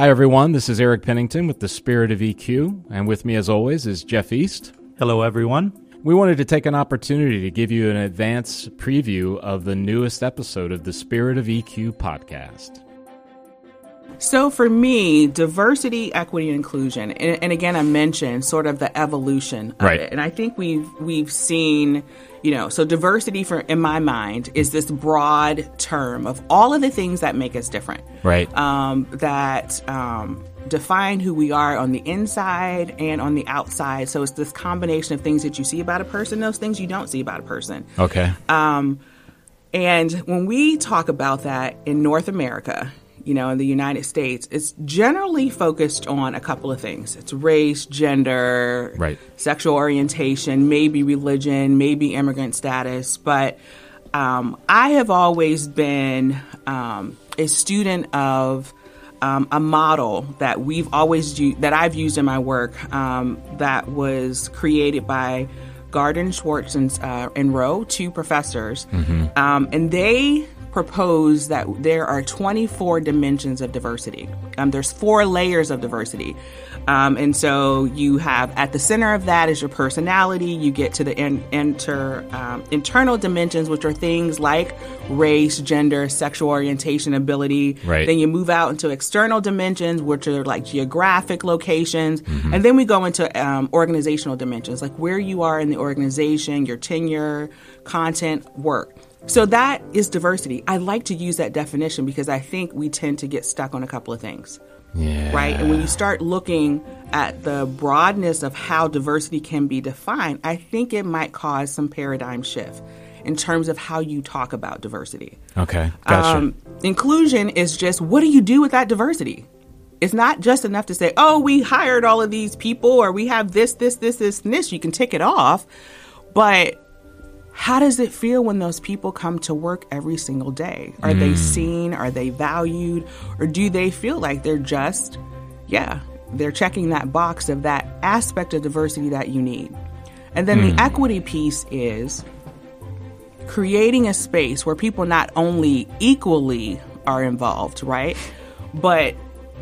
Hi, everyone. This is Eric Pennington with the Spirit of EQ, and with me, as always, is Jeff East. Hello, everyone. We wanted to take an opportunity to give you an advance preview of the newest episode of the Spirit of EQ podcast. So for me, diversity, equity, and inclusion, and, and, again, I mentioned sort of the evolution of right. it, and I think we've we've seen, you know, so diversity for in my mind is this broad term of all of the things that make us different, right? Um, that um, define who we are on the inside and on the outside. So it's this combination of things that you see about a person, those things you don't see about a person. Okay. Um, and when we talk about that in North America, you know, in the United States, it's generally focused on a couple of things. It's race, gender, right. sexual orientation, maybe religion, maybe immigrant status. But um, I have always been um, a student of um, a model that we've always used, that I've used in my work um, that was created by Gardenswartz and, uh, and Rowe, two professors, mm-hmm. Um, and they propose that there are 24 dimensions of diversity. Um, there's four layers of diversity. Um, and so you have at the center of that is your personality. You get to the in, inter, um, internal dimensions, which are things like race, gender, sexual orientation, ability. Right. Then you move out into external dimensions, which are like geographic locations. Mm-hmm. And then we go into um, organizational dimensions, like where you are in the organization, your tenure, content, work. So that is diversity. I like to use that definition because I think we tend to get stuck on a couple of things. Yeah. Right? And when you start looking at the broadness of how diversity can be defined, I think it might cause some paradigm shift in terms of how you talk about diversity. Okay. Gotcha. Um, inclusion is just what do you do with that diversity? It's not just enough to say, oh, we hired all of these people or we have this, this, this, this, and this. You can tick it off. But how does it feel when those people come to work every single day? Are mm. they seen? Are they valued? Or do they feel like they're just, yeah, they're checking that box of that aspect of diversity that you need? And then mm. the equity piece is creating a space where people not only equally are involved, right? But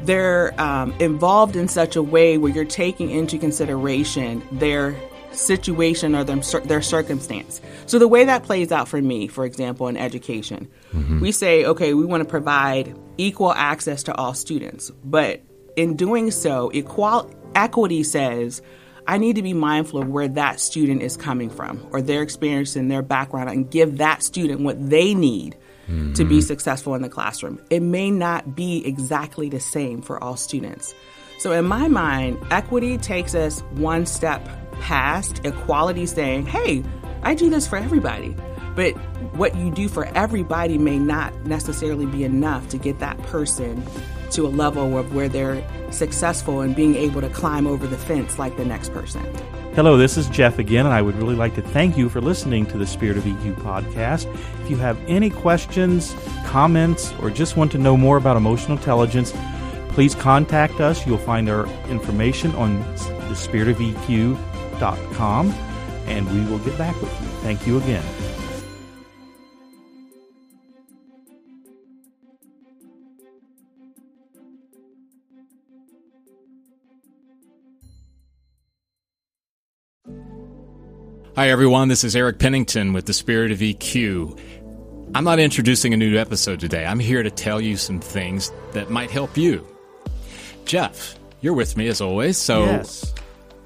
they're um, involved in such a way where you're taking into consideration their situation or their, their circumstance. So the way that plays out for me, for example, in education, mm-hmm. we say, okay, we want to provide equal access to all students, but in doing so, equal equity says I need to be mindful of where that student is coming from or their experience and their background and give that student what they need mm-hmm. to be successful in the classroom. It may not be exactly the same for all students. So, in my mind, equity takes us one step past equality saying, hey, I do this for everybody. But what you do for everybody may not necessarily be enough to get that person to a level of where they're successful and being able to climb over the fence like the next person. Hello, this is Jeff again, and I would really like to thank you for listening to the Spirit of EQ podcast. If you have any questions, comments, or just want to know more about emotional intelligence, please contact us. You'll find our information on the Spirit of EQ com, and we will get back with you. Thank you again. Hi, everyone. This is Eric Pennington with the Spirit of EQ. I'm not introducing a new episode today. I'm here to tell you some things that might help you. Jeff, you're with me as always. So, yes.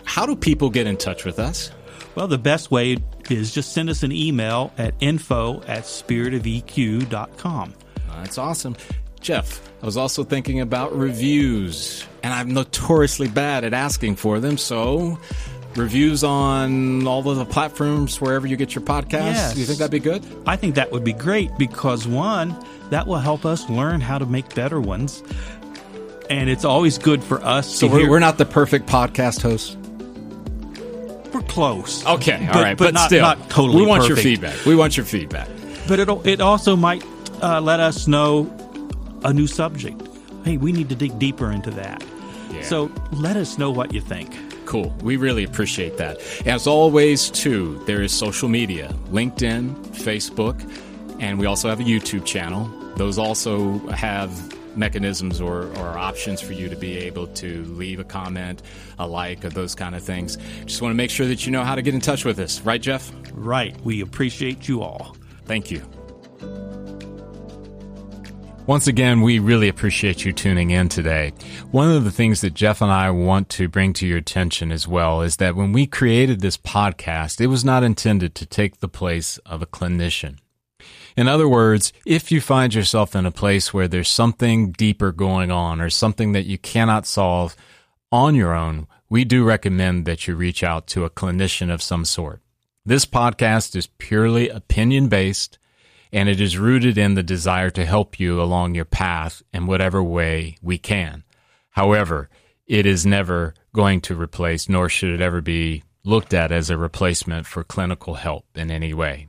How do people get in touch with us? Well, the best way is just send us an email at info at spiritofeq.com. Uh, that's awesome. Jeff, I was also thinking about reviews, and I'm notoriously bad at asking for them. So, reviews on all of the platforms wherever you get your podcasts. Yes. Do you think that'd be good? I think that would be great because, one, that will help us learn how to make better ones. And it's always good for us. So, we're, hear- we're not the perfect podcast hosts? Close. Okay, all but, right, but, but, not, still, not totally. We want perfect. your feedback. We want your feedback. But it it also might uh, let us know a new subject. Hey, we need to dig deeper into that. Yeah. So let us know what you think. Cool. We really appreciate that. As always, too, there is social media LinkedIn, Facebook, and we also have a YouTube channel. Those also have mechanisms or, or options for you to be able to leave a comment, a like, or those kind of things. Just want to make sure that you know how to get in touch with us. Right, Jeff? Right. We appreciate you all. Thank you. Once again, we really appreciate you tuning in today. One of the things that Jeff and I want to bring to your attention as well is that when we created this podcast, it was not intended to take the place of a clinician. In other words, if you find yourself in a place where there's something deeper going on or something that you cannot solve on your own, we do recommend that you reach out to a clinician of some sort. This podcast is purely opinion based and it is rooted in the desire to help you along your path in whatever way we can. However, it is never going to replace, nor should it ever be looked at as a replacement for clinical help in any way.